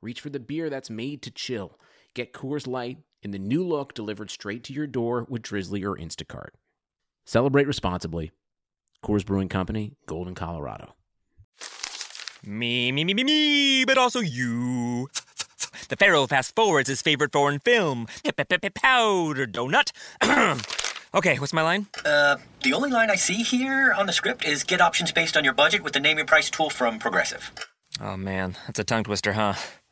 reach for the beer that's made to chill. Get Coors Light in the new look delivered straight to your door with Drizzly or Instacart. Celebrate responsibly. Coors Brewing Company, Golden, Colorado. Me, me, me, me, me, but also you. The Pharaoh fast forwards his favorite foreign film, Powder Donut. okay, what's my line? Uh, the only line I see here on the script is get options based on your budget with the name your price tool from Progressive. Oh man, that's a tongue twister, huh?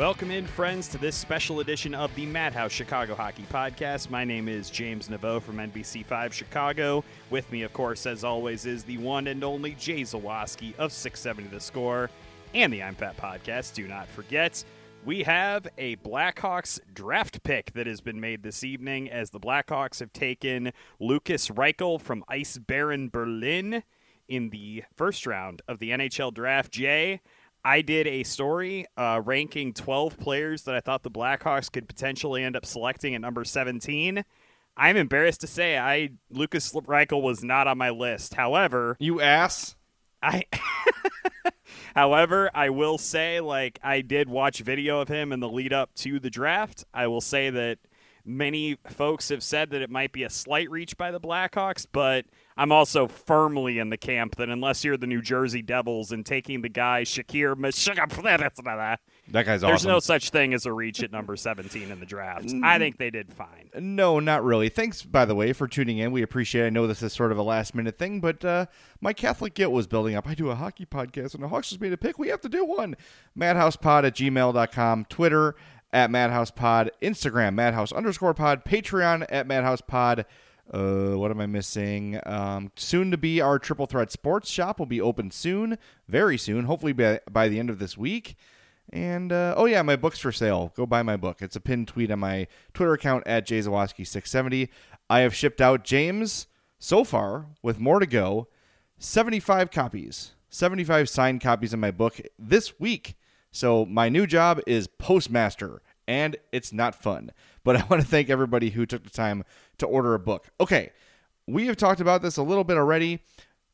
Welcome in, friends, to this special edition of the Madhouse Chicago Hockey Podcast. My name is James Neveau from NBC5 Chicago. With me, of course, as always, is the one and only Jay Zawaski of 670 The Score and the I'm Fat Podcast. Do not forget, we have a Blackhawks draft pick that has been made this evening as the Blackhawks have taken Lukas Reichel from Eisbären Berlin in the first round of the NHL draft. Jay, I did a story uh, ranking 12 players that I thought the Blackhawks could potentially end up selecting at number 17. I'm embarrassed to say I Lukas Reichel was not on my list. However, you ass. I However, I will say like I did watch video of him in the lead up to the draft. I will say that many folks have said that it might be a slight reach by the Blackhawks, but I'm also firmly in the camp that unless you're the New Jersey Devils and taking the guy Shakir that guy's There's awesome. no such thing as a reach at number 17 in the draft. I think they did fine. No, not really. Thanks, by the way, for tuning in. We appreciate it. I know this is sort of a last minute thing, but uh, my Catholic guilt was building up. I do a hockey podcast, and the Hawks just made a pick. We have to do one. MadhousePod at gmail.com, Twitter at MadhousePod, Instagram, Madhouse underscore pod, Patreon at MadhousePod. Uh, what am I missing? Um, soon to be our Triple Threat Sports Shop will be open soon, very soon, hopefully by, by the end of this week. And uh, oh yeah, my book's for sale. Go buy my book. It's a pinned tweet on my Twitter account at jzawaski670. I have shipped out James so far with more to go. 75 copies, 75 signed copies of my book this week. So my new job is postmaster, and it's not fun. But I want to thank everybody who took the time to order a book. Okay, we have talked about this a little bit already.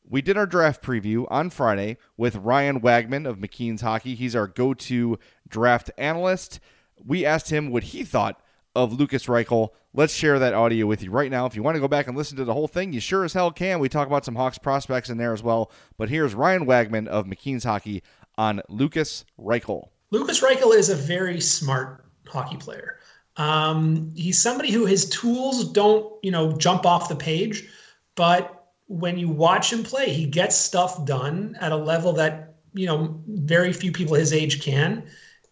We did our draft preview on Friday with Ryan Wagman of McKeen's Hockey. He's our go to draft analyst. We asked him what he thought of Lukas Reichel. Let's share that audio with you right now. If you want to go back and listen to the whole thing, you sure as hell can. We talk about some Hawks prospects in there as well. But here's Ryan Wagman of McKeen's Hockey on Lukas Reichel. Lukas Reichel is a very smart hockey player. Um, he's somebody who his tools don't, you know, jump off the page, but when you watch him play, he gets stuff done at a level that you know very few people his age can,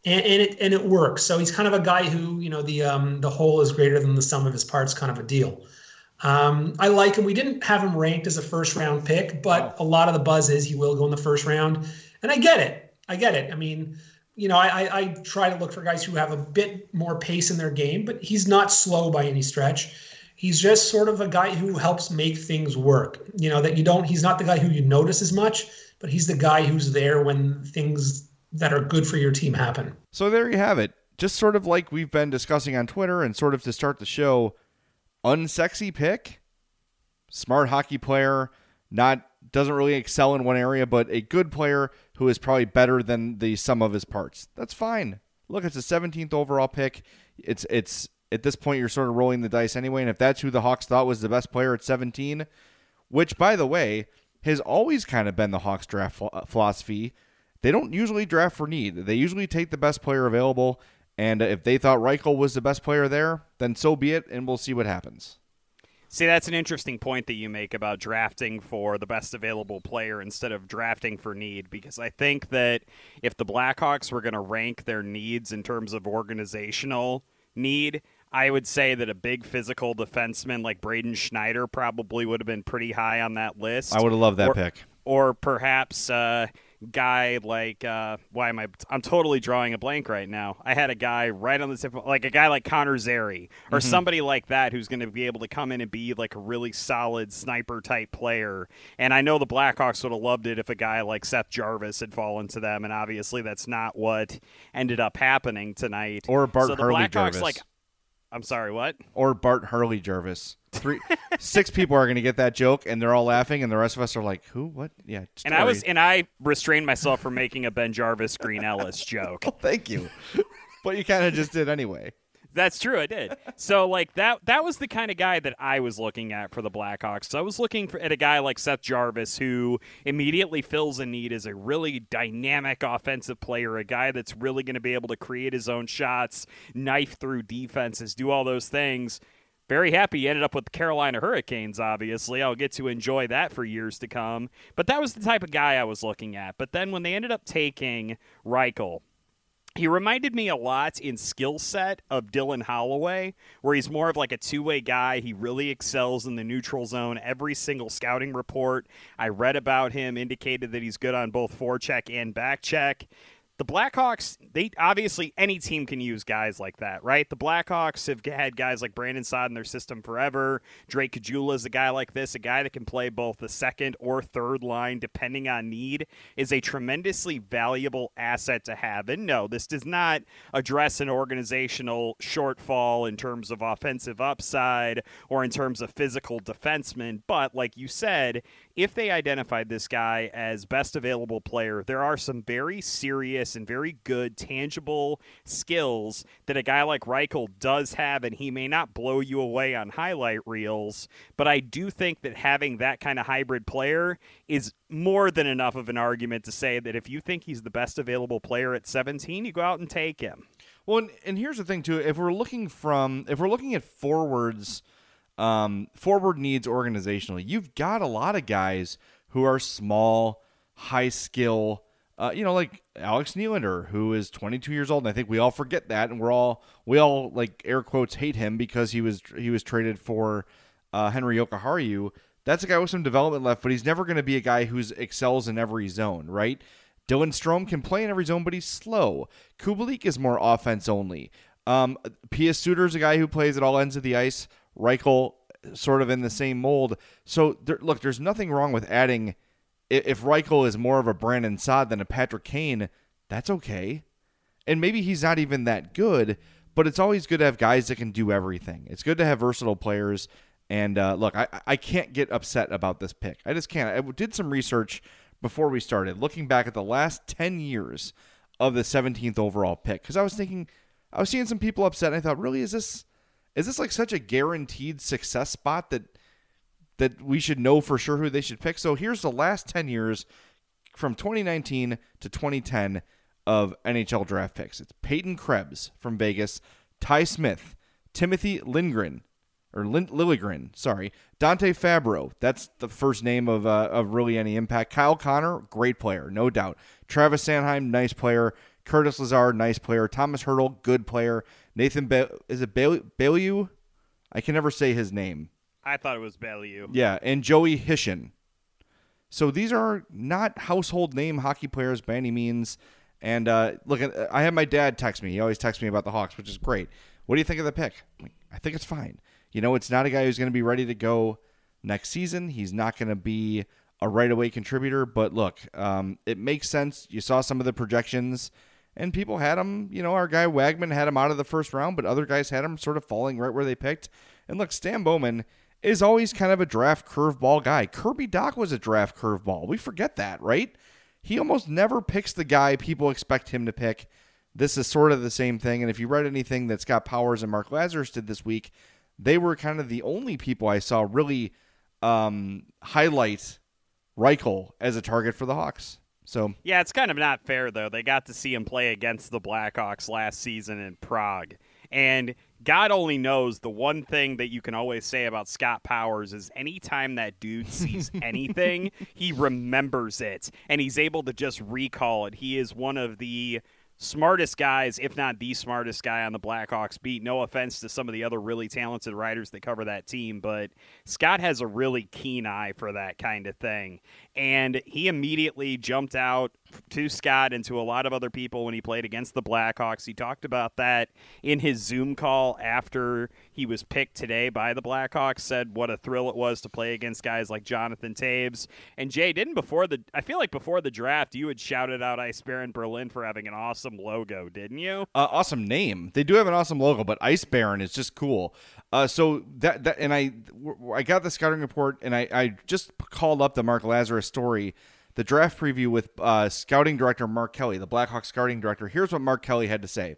and, and it and it works. So he's kind of a guy who you know the um, the whole is greater than the sum of his parts, kind of a deal. Um, I like him. We didn't have him ranked as a first round pick, but a lot of the buzz is he will go in the first round, and I get it. I get it. I mean, you know, I, I, try to look for guys who have a bit more pace in their game, but he's not slow by any stretch. He's just sort of a guy who helps make things work. You know, that you don't, he's not the guy who you notice as much, but he's the guy who's there when things that are good for your team happen. So there you have it. Just sort of like we've been discussing on Twitter and sort of to start the show, unsexy pick, smart hockey player, not doesn't really excel in one area, but a good player who is probably better than the sum of his parts. That's fine. Look, it's a 17th overall pick. It's it's at this point you're sort of rolling the dice anyway, and if that's who the Hawks thought was the best player at 17, which by the way has always kind of been the Hawks draft philosophy, they don't usually draft for need. They usually take the best player available, and if they thought Reichel was the best player there, then so be it, and we'll see what happens. See, that's an interesting point that you make about drafting for the best available player instead of drafting for need, because I think that if the Blackhawks were going to rank their needs in terms of organizational need, I would say that a big physical defenseman like Braden Schneider probably would have been pretty high on that list. I would have loved that or, pick. Or perhaps uh, guy like uh, why am I? I'm totally drawing a blank right now. I had a guy right on the tip, of, like a guy like Connor Zary or mm-hmm. somebody like that who's going to be able to come in and be like a really solid sniper type player. And I know the Blackhawks would have loved it if a guy like Seth Jarvis had fallen to them, and obviously that's not what ended up happening tonight. Or Bart so Harley Blackhawks Jarvis. like. I'm sorry, what? Or Bart Hurley Jervis. Three, six people are going to get that joke, and they're all laughing, and the rest of us are like, "Who? What? Yeah." And I was, and I restrained myself from making a BenJarvus Green-Ellis joke. oh, thank you, but you kind of just did anyway. That's true, I did. So like that that was the kind of guy that I was looking at for the Blackhawks. So I was looking for, at a guy like Seth Jarvis who immediately fills a need as a really dynamic offensive player, a guy that's really going to be able to create his own shots, knife through defenses, do all those things. Very happy he ended up with the Carolina Hurricanes, obviously. I'll get to enjoy that for years to come. But that was the type of guy I was looking at. But then when they ended up taking Reichel, he reminded me a lot in skill set of Dylan Holloway, where he's more of like a two way guy. He really excels in the neutral zone. Every single scouting report I read about him indicated that he's good on both forecheck and back check the Blackhawks, they obviously any team can use guys like that, right? The Blackhawks have had guys like Brandon Saad in their system forever. Drake Caggiula is a guy like this, a guy that can play both the second or third line depending on need, is a tremendously valuable asset to have. And no, this does not address an organizational shortfall in terms of offensive upside or in terms of physical defensemen. But like you said, if they identified this guy as best available player, there are some very serious and very good tangible skills that a guy like Reichel does have, and he may not blow you away on highlight reels. But I do think that having that kind of hybrid player is more than enough of an argument to say that if you think he's the best available player at 17, you go out and take him. Well, and, and here's the thing too: if we're looking from if we're looking at forwards um, forward needs organizationally. You've got a lot of guys who are small, high skill. Uh, you know, like Alex Nylander, who is 22 years old, and I think we all forget that, and we're all we all like air quotes hate him because he was he was traded for uh, Henri Jokiharju. That's a guy with some development left, but he's never going to be a guy who's excels in every zone, right? Dylan Strome can play in every zone, but he's slow. Kubalik is more offense only. Um, Pius Suter is a guy who plays at all ends of the ice. Reichel sort of in the same mold. So there, look, there's nothing wrong with adding. If Reichel is more of a Brandon Saad than a Patrick Kane, that's okay. And maybe he's not even that good, but it's always good to have guys that can do everything. It's good to have versatile players. And uh, look, I, I can't get upset about this pick. I just can't. I did some research before we started, looking back at the last 10 years of the 17th overall pick, because I was thinking, I was seeing some people upset. And I thought, really, is this is this like such a guaranteed success spot that that we should know for sure who they should pick? So here's the last 10 years from 2019 to 2010 of NHL draft picks. It's Peyton Krebs from Vegas, Ty Smith, Timothy Lindgren, or Lin- Liljegren, sorry, Dante Fabbro. That's the first name of uh, of really any impact. Kyle Connor, great player, no doubt. Travis Sanheim, nice player. Curtis Lazar, nice player. Tomas Hertl, good player. Nathan ba- is it Beaulieu? I can never say his name. I thought it was Beaulieu. Yeah, and Joey Hishon. So these are not household name hockey players by any means. And uh, look, I had my dad text me. He always texts me about the Hawks, which is great. What do you think of the pick? I think it's fine. You know, it's not a guy who's going to be ready to go next season. He's not going to be a right away contributor. But look, um, it makes sense. You saw some of the projections, and people had him. You know, our guy Wagman had him out of the first round, but other guys had him sort of falling right where they picked. And look, Stan Bowman is always kind of a draft curveball guy. Kirby Dach was a draft curveball. We forget that, right? He almost never picks the guy people expect him to pick. This is sort of the same thing. And if you read anything that Scott Powers and Mark Lazerus did this week, they were kind of the only people I saw really um, highlight Reichel as a target for the Hawks. So yeah, it's kind of not fair though. They got to see him play against the Blackhawks last season in Prague, and God only knows the one thing that you can always say about Scott Powers is anytime that dude sees anything, he remembers it and he's able to just recall it. He is one of the smartest guys, if not the smartest guy on the Blackhawks beat. No offense to some of the other really talented writers that cover that team, but Scott has a really keen eye for that kind of thing. And he immediately jumped out to Scott and to a lot of other people when he played against the Blackhawks. He talked about that in his Zoom call after he was picked today by the Blackhawks. Said what a thrill it was to play against guys like Jonathan Toews. and Jay. Didn't before the I feel like before the draft you had shouted out Eisbären Berlin for having an awesome logo, didn't you? Uh, awesome name. They do have an awesome logo, but Ice Baron is just cool. Uh, so that that and I I got the scouting report and I I just called up the Mark Lazerus story the draft preview with uh, scouting director Mark Kelly, the Blackhawks scouting director. Here's what Mark Kelly had to say.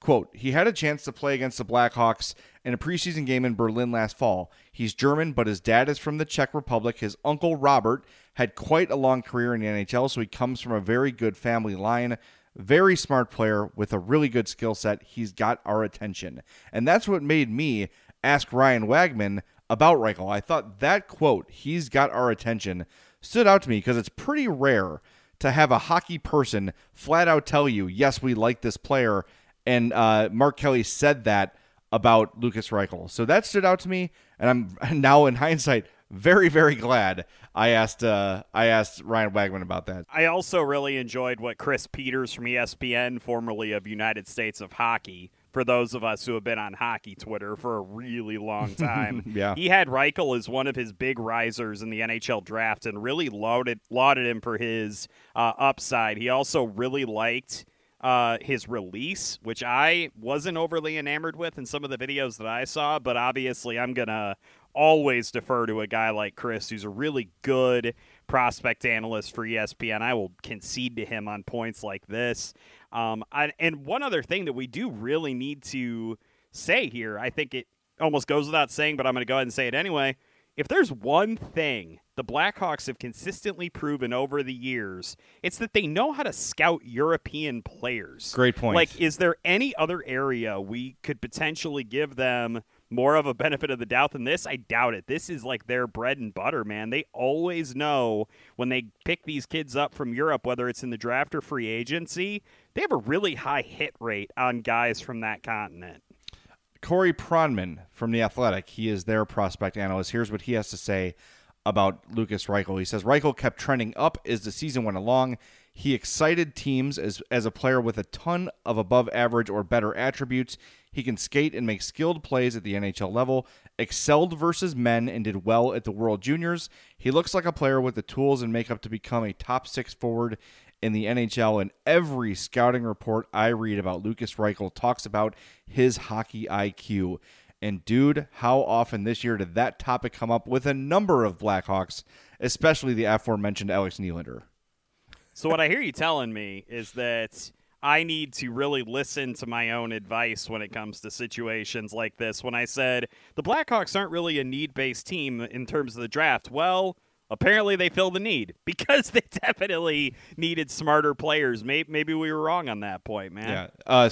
Quote, he had a chance to play against the Blackhawks in a preseason game in Berlin last fall. He's German, but his dad is from the Czech Republic. His uncle, Robert, had quite a long career in the NHL, so he comes from a very good family line. Very smart player with a really good skill set. He's got our attention. And that's what made me ask Ryan Wagman about Reichel. I thought that quote, he's got our attention, stood out to me because it's pretty rare to have a hockey person flat out tell you, yes, we like this player. And uh, Mark Kelly said that about Lukas Reichel. So that stood out to me. And I'm now, in hindsight, very, very glad I asked uh, I asked Ryan Wagman about that. I also really enjoyed what Chris Peters from ESPN, formerly of United States of Hockey, for those of us who have been on hockey Twitter for a really long time. yeah. He had Reichel as one of his big risers in the NHL draft and really lauded lauded him for his uh, upside. He also really liked uh, his release, which I wasn't overly enamored with in some of the videos that I saw, but obviously I'm gonna always defer to a guy like Chris, who's a really good prospect analyst for ESPN. I will concede to him on points like this. Um, I, and one other thing that we do really need to say here, I think it almost goes without saying, but I'm going to go ahead and say it anyway. If there's one thing the Blackhawks have consistently proven over the years, it's that they know how to scout European players. Great point. Like, is there any other area we could potentially give them more of a benefit of the doubt than this? I doubt it. This is like their bread and butter, man. They always know when they pick these kids up from Europe, whether it's in the draft or free agency, they have a really high hit rate on guys from that continent. Corey Pronman from The Athletic, he is their prospect analyst. Here's what he has to say about Lukas Reichel. He says Reichel kept trending up as the season went along. He excited teams as, as a player with a ton of above average or better attributes. He can skate and make skilled plays at the NHL level, excelled versus men, and did well at the World Juniors. He looks like a player with the tools and makeup to become a top six forward in the NHL. And every scouting report I read about Lukas Reichel talks about his hockey IQ. And dude, how often this year did that topic come up with a number of Blackhawks, especially the aforementioned Alex Nylander? So what I hear you telling me is that I need to really listen to my own advice when it comes to situations like this. When I said the Blackhawks aren't really a need-based team in terms of the draft, well, apparently they fill the need because they definitely needed smarter players. Maybe, maybe we were wrong on that point, man. Yeah. Uh,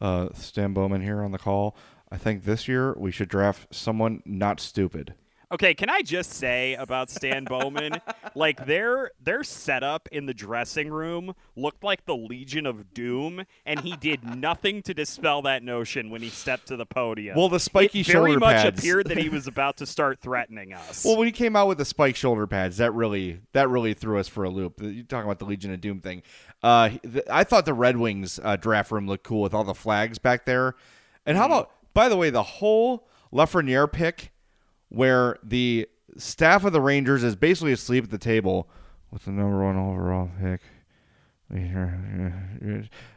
uh, Stan Bowman here on the call. I think this year we should draft someone not stupid. Okay, can I just say about Stan Bowman, like their their setup in the dressing room looked like the Legion of Doom, and he did nothing to dispel that notion when he stepped to the podium. Well, the spiky it shoulder very much pads. appeared that he was about to start threatening us. Well, when he came out with the spike shoulder pads, that really that really threw us for a loop. You're talking about the Legion of Doom thing? Uh, th- I thought the Red Wings uh, draft room looked cool with all the flags back there. And how about, by the way, the whole Lafreniere pick where the staff of the Rangers is basically asleep at the table with the number one overall pick.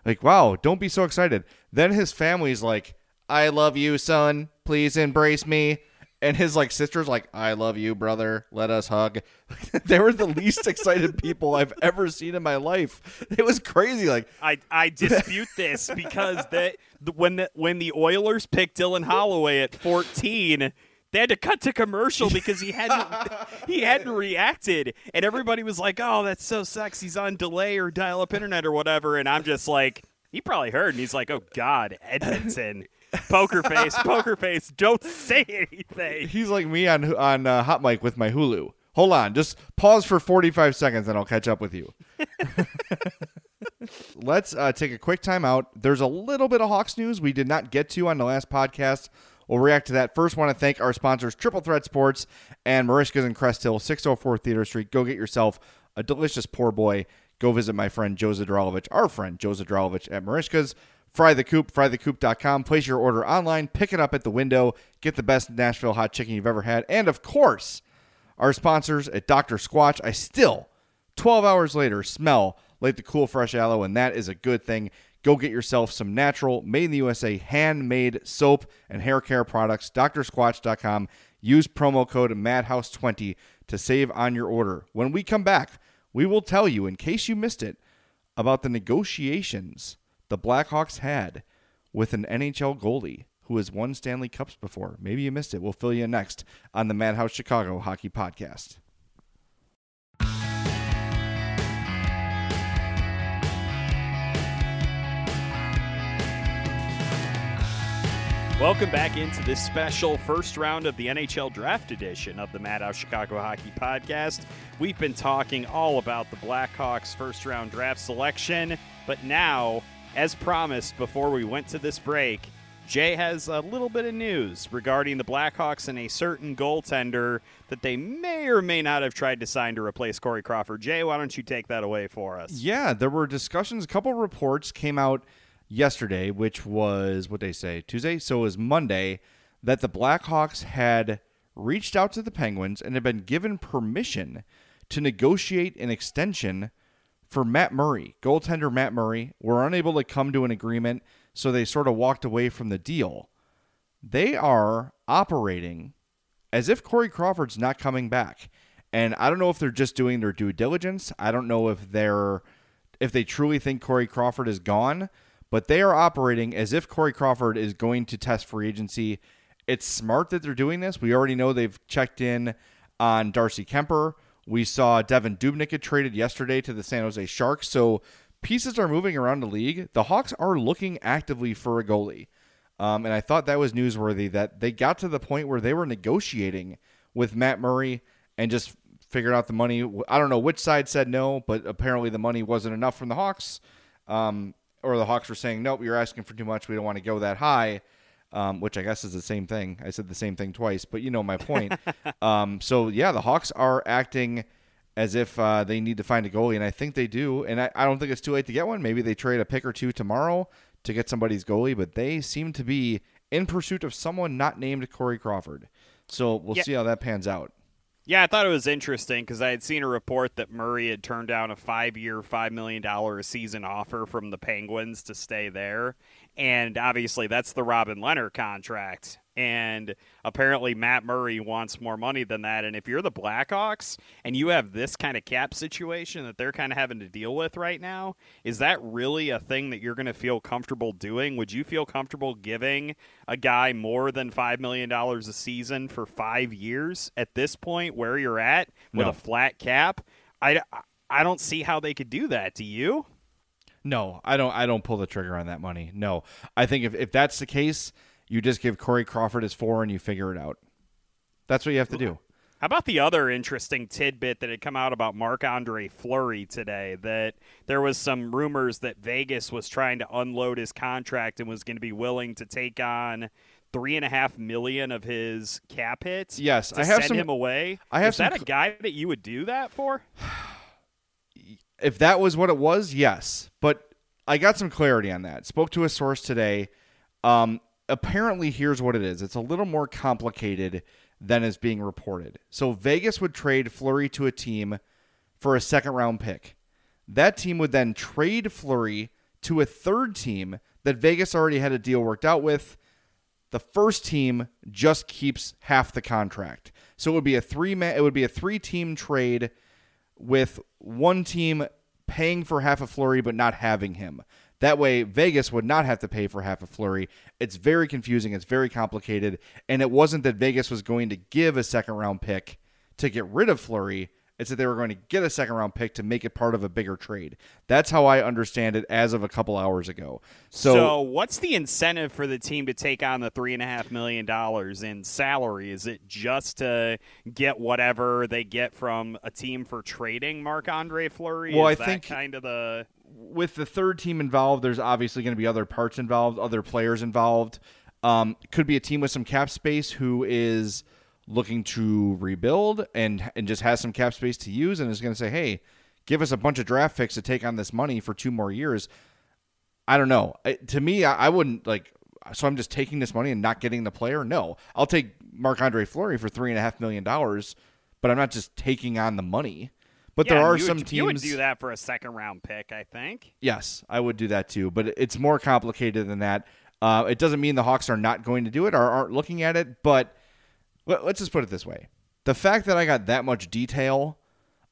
Like, wow, don't be so excited. Then his family's like, I love you, son. Please embrace me. And his like sister's like, I love you, brother. Let us hug. they were the least excited people I've ever seen in my life. It was crazy. Like I, I dispute this because that when the when the Oilers picked Dylan Holloway at 14, they had to cut to commercial because he hadn't he hadn't reacted, and everybody was like, "Oh, that's so sexy. He's on delay or dial up internet or whatever," and I'm just like, he probably heard, and he's like, "Oh God, Edmonton." poker face, poker face. Don't say anything. He's like me on on uh, hot mic with my Hulu. Hold on, just pause for 45 seconds and I'll catch up with you. Let's uh, take a quick time out. There's a little bit of Hawks news we did not get to on the last podcast. We'll react to that. First, want to thank our sponsors, Triple Threat Sports and Merichka's in Crest Hill, 604 Theater Street. Go get yourself a delicious poor boy. Go visit my friend Joe Zadralovich, our friend Joe Zadralovich at Merichka's. Fry the Coop, frythecoop.com. Place your order online, pick it up at the window, get the best Nashville hot chicken you've ever had. And of course, our sponsors at Dr. Squatch. I still, 12 hours later, smell like the cool fresh aloe, and that is a good thing. Go get yourself some natural, made in the USA, handmade soap and hair care products. DrSquatch.com. Use promo code MADHOUSE20 to save on your order. When we come back, we will tell you, in case you missed it, about the negotiations the Blackhawks had with an NHL goalie who has won Stanley Cups before. Maybe you missed it. We'll fill you in next on the Madhouse Chicago Hockey Podcast. Welcome back into this special first round of the NHL Draft Edition of the Madhouse Chicago Hockey Podcast. We've been talking all about the Blackhawks first round draft selection, but now, as promised before we went to this break, Jay has a little bit of news regarding the Blackhawks and a certain goaltender that they may or may not have tried to sign to replace Corey Crawford. Jay, why don't you take that away for us? Yeah, there were discussions. A couple reports came out yesterday, which was what they say Tuesday, so it was Monday, that the Blackhawks had reached out to the Penguins and had been given permission to negotiate an extension for Matt Murray. Goaltender Matt Murray were unable to come to an agreement, so they sort of walked away from the deal. They are operating as if Corey Crawford's not coming back. And I don't know if they're just doing their due diligence. I don't know if they're if they truly think Corey Crawford is gone, but they are operating as if Corey Crawford is going to test free agency. It's smart that they're doing this. We already know they've checked in on Darcy Kuemper. We saw Devan Dubnyk get traded yesterday to the San Jose Sharks. So pieces are moving around the league. The Hawks are looking actively for a goalie. Um, and I thought that was newsworthy that they got to the point where they were negotiating with Matt Murray and just figured out the money. I don't know which side said no, but apparently the money wasn't enough from the Hawks. Um, or the Hawks were saying, nope, you're asking for too much. We don't want to go that high, um, which I guess is the same thing. I said the same thing twice, but you know my point. um, so, yeah, the Hawks are acting as if uh, they need to find a goalie, and I think they do. And I, I don't think it's too late to get one. Maybe they trade a pick or two tomorrow to get somebody's goalie, but they seem to be in pursuit of someone not named Corey Crawford. So we'll Yeah. see how that pans out. Yeah, I thought it was interesting because I had seen a report that Murray had turned down a five million dollar a season offer from the Penguins to stay there, and obviously that's the Robin Lehner contract. And apparently Matt Murray wants more money than that. And if you're the Blackhawks and you have this kind of cap situation that they're kind of having to deal with right now, is that really a thing that you're going to feel comfortable doing? Would you feel comfortable giving a guy more than $5 million a season for five years at this point where you're at with No. a flat cap? I, I don't see how they could do that. Do you? No, I don't. I don't pull the trigger on that money. No, I think if, if that's the case, you just give Corey Crawford his four and you figure it out. That's what you have to do. How about the other interesting tidbit that had come out about Marc Andre Fleury today? That there was some rumors that Vegas was trying to unload his contract and was going to be willing to take on three and a half million of his cap hits. Yes, I have send some- him away. I have Is that a guy that you would do that for? If that was what it was, yes. But I got some clarity on that. Spoke to a source today. Um, apparently, here's what it is it's a little more complicated than is being reported. So, Vegas would trade Fleury to a team for a second round pick. That team would then trade Fleury to a third team that Vegas already had a deal worked out with. The first team just keeps half the contract. So it would be a three man it would be a three team trade with one team paying for half of Fleury but not having him. That way, Vegas would not have to pay for half of Fleury. It's very confusing. It's very complicated. And it wasn't that Vegas was going to give a second round pick to get rid of Fleury. It's that they were going to get a second round pick to make it part of a bigger trade. That's how I understand it as of a couple hours ago. So, So, what's the incentive for the team to take on the three and a half million dollars in salary? Is it just to get whatever they get from a team for trading Marc Andre Fleury? Well, Is I that think- kind of the with the third team involved, there's obviously going to be other parts involved, other players involved. Um, could be a team with some cap space who is looking to rebuild and and just has some cap space to use and is going to say, "Hey, give us a bunch of draft picks to take on this money for two more years." I don't know. To me, I, I wouldn't like. So I'm just taking this money and not getting the player. No, I'll take Marc Andre Fleury for three and a half million dollars, but I'm not just taking on the money. But Yeah, there are some would, teams. You would do that for a second round pick, I think. Yes, I would do that too, but it's more complicated than that. Uh, it doesn't mean the Hawks are not going to do it or aren't looking at it, but let- let's just put it this way: the fact that I got that much detail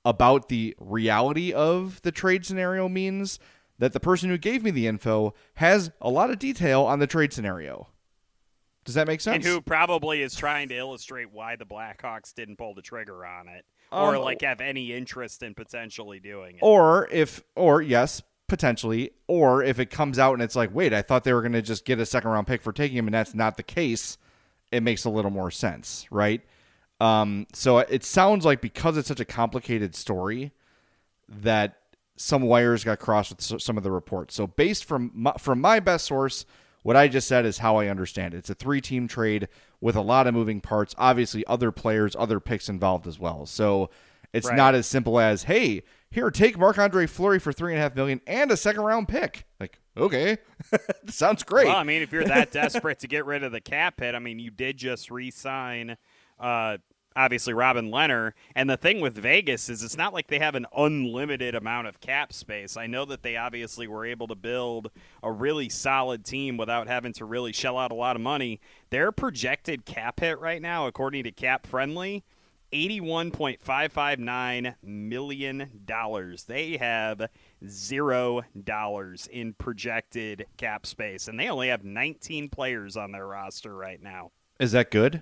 about the reality of the trade scenario means that the person who gave me the info has a lot of detail on the trade scenario. Does that make sense? And who probably is trying to illustrate why the Blackhawks didn't pull the trigger on it, or Um, like have any interest in potentially doing it. Or if, or yes, potentially, or if it comes out and it's like, wait, I thought they were going to just get a second round pick for taking him, and that's not the case, it makes a little more sense, right? Um, so it sounds like because it's such a complicated story that some wires got crossed with some of the reports. So based from my, from my best source, what I just said is how I understand it. It's a three team trade with a lot of moving parts. Obviously, other players, other picks involved as well. So it's Right. not as simple as, hey, here, take Marc Andre Fleury for three and a half million and a second round pick. Like, okay, sounds great. Well, I mean, if you're that desperate to get rid of the cap hit, I mean, you did just re-sign, uh, obviously Robin Lehner. And the thing with Vegas is, it's not like they have an unlimited amount of cap space. I know that they obviously were able to build a really solid team without having to really shell out a lot of money. Their projected cap hit right now, according to Cap Friendly. $81.559 million. They have zero dollars in projected cap space, and they only have 19 players on their roster right now. Is that good?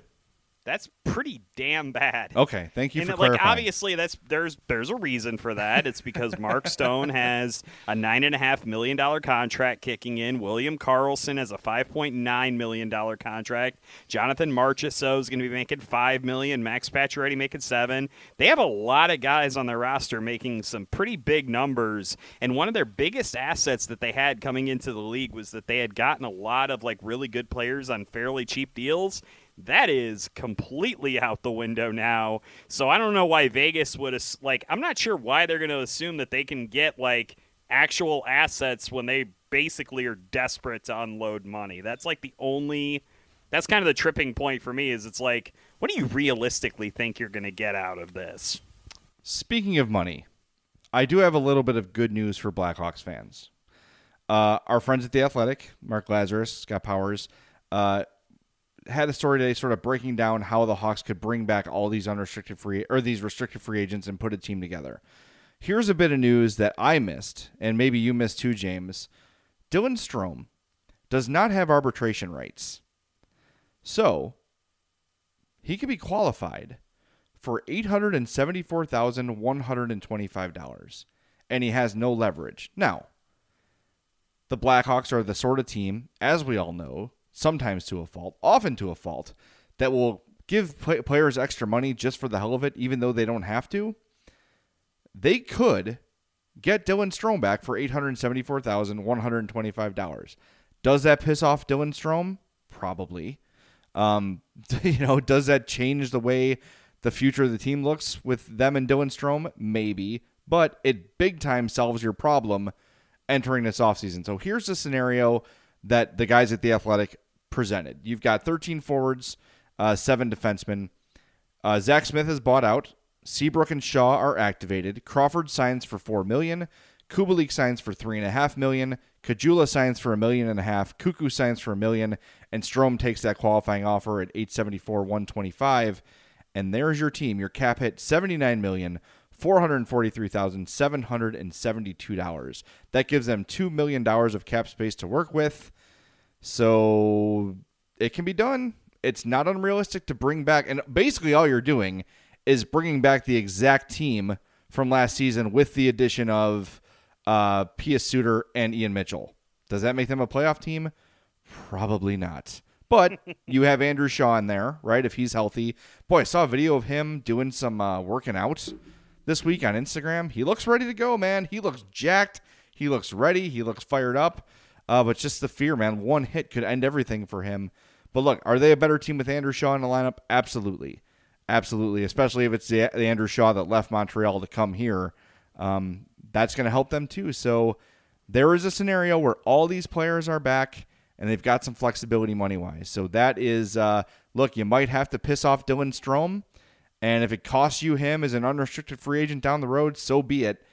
That's pretty damn bad. Okay, thank you and for like clarifying. obviously that's there's there's a reason for that. It's because Mark Stone has a nine and a half million dollar contract kicking in. William Karlsson has a five point nine million dollar contract. Jonathan Marchessault is going to be making five million. Max Pacioretty making seven. They have a lot of guys on their roster making some pretty big numbers. And one of their biggest assets that they had coming into the league was that they had gotten a lot of like really good players on fairly cheap deals that is completely out the window now. So I don't know why Vegas would ass- like. I'm not sure why they're going to assume that they can get like actual assets when they basically are desperate to unload money. That's like the only. That's kind of the tripping point for me. Is it's like, what do you realistically think you're going to get out of this? Speaking of money, I do have a little bit of good news for Blackhawks fans. Uh, our friends at the Athletic, Mark Lazerus, Scott Powers, uh, had a story today, sort of breaking down how the Hawks could bring back all these unrestricted free or these restricted free agents and put a team together. Here's a bit of news that I missed, and maybe you missed too, James. Dylan Strome does not have arbitration rights, so he could be qualified for $874,125 and he has no leverage. Now, the Blackhawks are the sort of team, as we all know, sometimes to a fault, often to a fault, that will give play- players extra money just for the hell of it, even though they don't have to. They could get Dylan Strome back for $874,125. Does that piss off Dylan Strome? Probably. Um, you know, does that change the way the future of the team looks with them and Dylan Strome? Maybe, but it big time solves your problem entering this offseason. So here's the scenario that the guys at the Athletic presented. You've got 13 forwards, uh, seven defensemen. Uh, Zach Smith is bought out. Seabrook and Shaw are activated. Crawford signs for four million. Kubalik signs for three and a half million. Caggiula signs for a million and a half. Koekkoek signs for a million, and Strome takes that qualifying offer at 874 125. And there's your team. Your cap hit 79 million. $443,772. That gives them $2 million of cap space to work with. So it can be done. It's not unrealistic to bring back, and basically all you're doing is bringing back the exact team from last season with the addition of uh, Pius Suter and Ian Mitchell. Does that make them a playoff team? Probably not. But you have Andrew Shaw in there, right? If he's healthy. Boy, I saw a video of him doing some uh, working out this week on Instagram. He looks ready to go, man. He looks jacked. He looks ready. He looks fired up. Uh, but just the fear, man. One hit could end everything for him. But look, are they a better team with Andrew Shaw in the lineup? Absolutely. Absolutely. Especially if it's the, the Andrew Shaw that left Montreal to come here. Um, that's going to help them too. So there is a scenario where all these players are back and they've got some flexibility money wise. So that is, uh, look, you might have to piss off Dylan Strome. And if it costs you him as an unrestricted free agent down the road, so be it.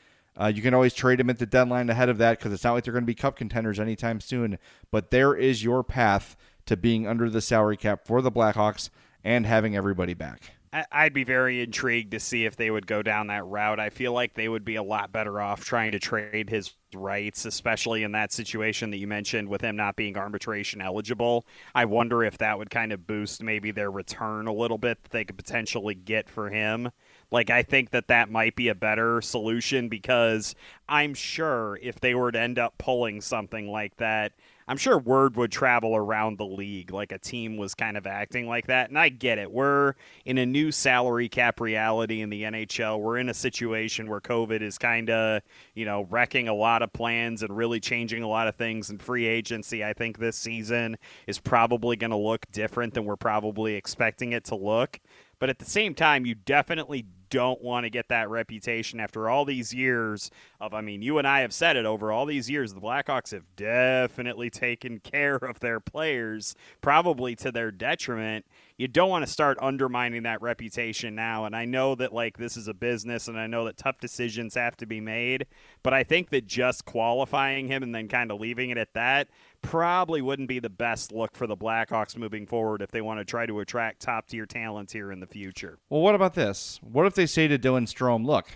Uh, you can always trade them at the deadline ahead of that because it's not like they're going to be cup contenders anytime soon. But there is your path to being under the salary cap for the Blackhawks and having everybody back. I'd be very intrigued to see if they would go down that route. I feel like they would be a lot better off trying to trade his rights, especially in that situation that you mentioned with him not being arbitration eligible. I wonder if that would kind of boost maybe their return a little bit that they could potentially get for him. Like, I think that that might be a better solution because I'm sure if they were to end up pulling something like that, I'm sure word would travel around the league like a team was kind of acting like that. And I get it. We're in a new salary cap reality in the NHL. We're in a situation where COVID is kind of, you know, wrecking a lot of plans and really changing a lot of things in free agency. I think this season is probably going to look different than we're probably expecting it to look. But at the same time, you definitely don't want to get that reputation after all these years of I mean, you and I have said it over all these years the Blackhawks have definitely taken care of their players, probably to their detriment. You don't want to start undermining that reputation now. And I know that like this is a business and I know that tough decisions have to be made, but I think that just qualifying him and then kind of leaving it at that probably wouldn't be the best look for the Blackhawks moving forward if they want to try to attract top tier talent here in the future. Well, what about this? What if they say to Dylan Strome, look,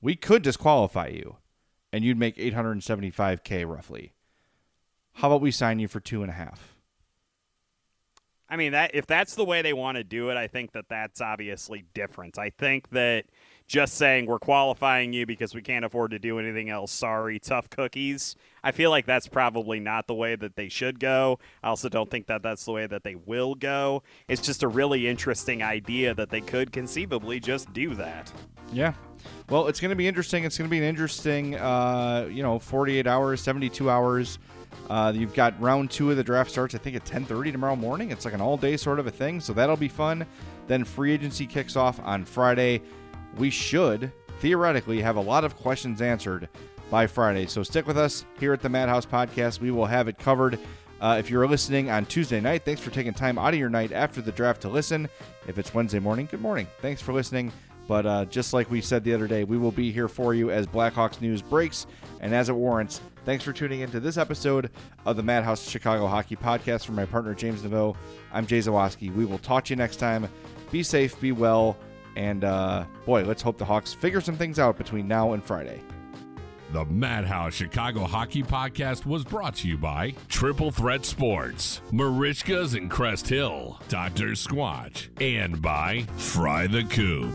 we could disqualify you and you'd make 875K roughly. How about we sign you for two and a half? I mean that if that's the way they want to do it, I think that that's obviously different. I think that just saying we're qualifying you because we can't afford to do anything else. Sorry, tough cookies. I feel like that's probably not the way that they should go. I also don't think that that's the way that they will go. It's just a really interesting idea that they could conceivably just do that. Yeah. Well, it's going to be interesting. It's going to be an interesting, uh, you know, 48 hours, 72 hours. Uh, you've got round two of the draft starts, I think, at 10:30 tomorrow morning. It's like an all-day sort of a thing, so that'll be fun. Then free agency kicks off on Friday we should theoretically have a lot of questions answered by Friday. So stick with us here at the Madhouse Podcast. We will have it covered. Uh, if you're listening on Tuesday night, thanks for taking time out of your night after the draft to listen. If it's Wednesday morning, good morning. Thanks for listening. But uh, just like we said the other day, we will be here for you as Blackhawks news breaks and as it warrants. Thanks for tuning in to this episode of the Madhouse Chicago Hockey Podcast from my partner James Neveau. I'm Jay Zawaski. We will talk to you next time. Be safe, be well and uh, boy, let's hope the Hawks figure some things out between now and Friday. The Madhouse Chicago Hockey Podcast was brought to you by Triple Threat Sports, Merichkas in Crest Hill, Dr. Squatch, and by Fry the Coop.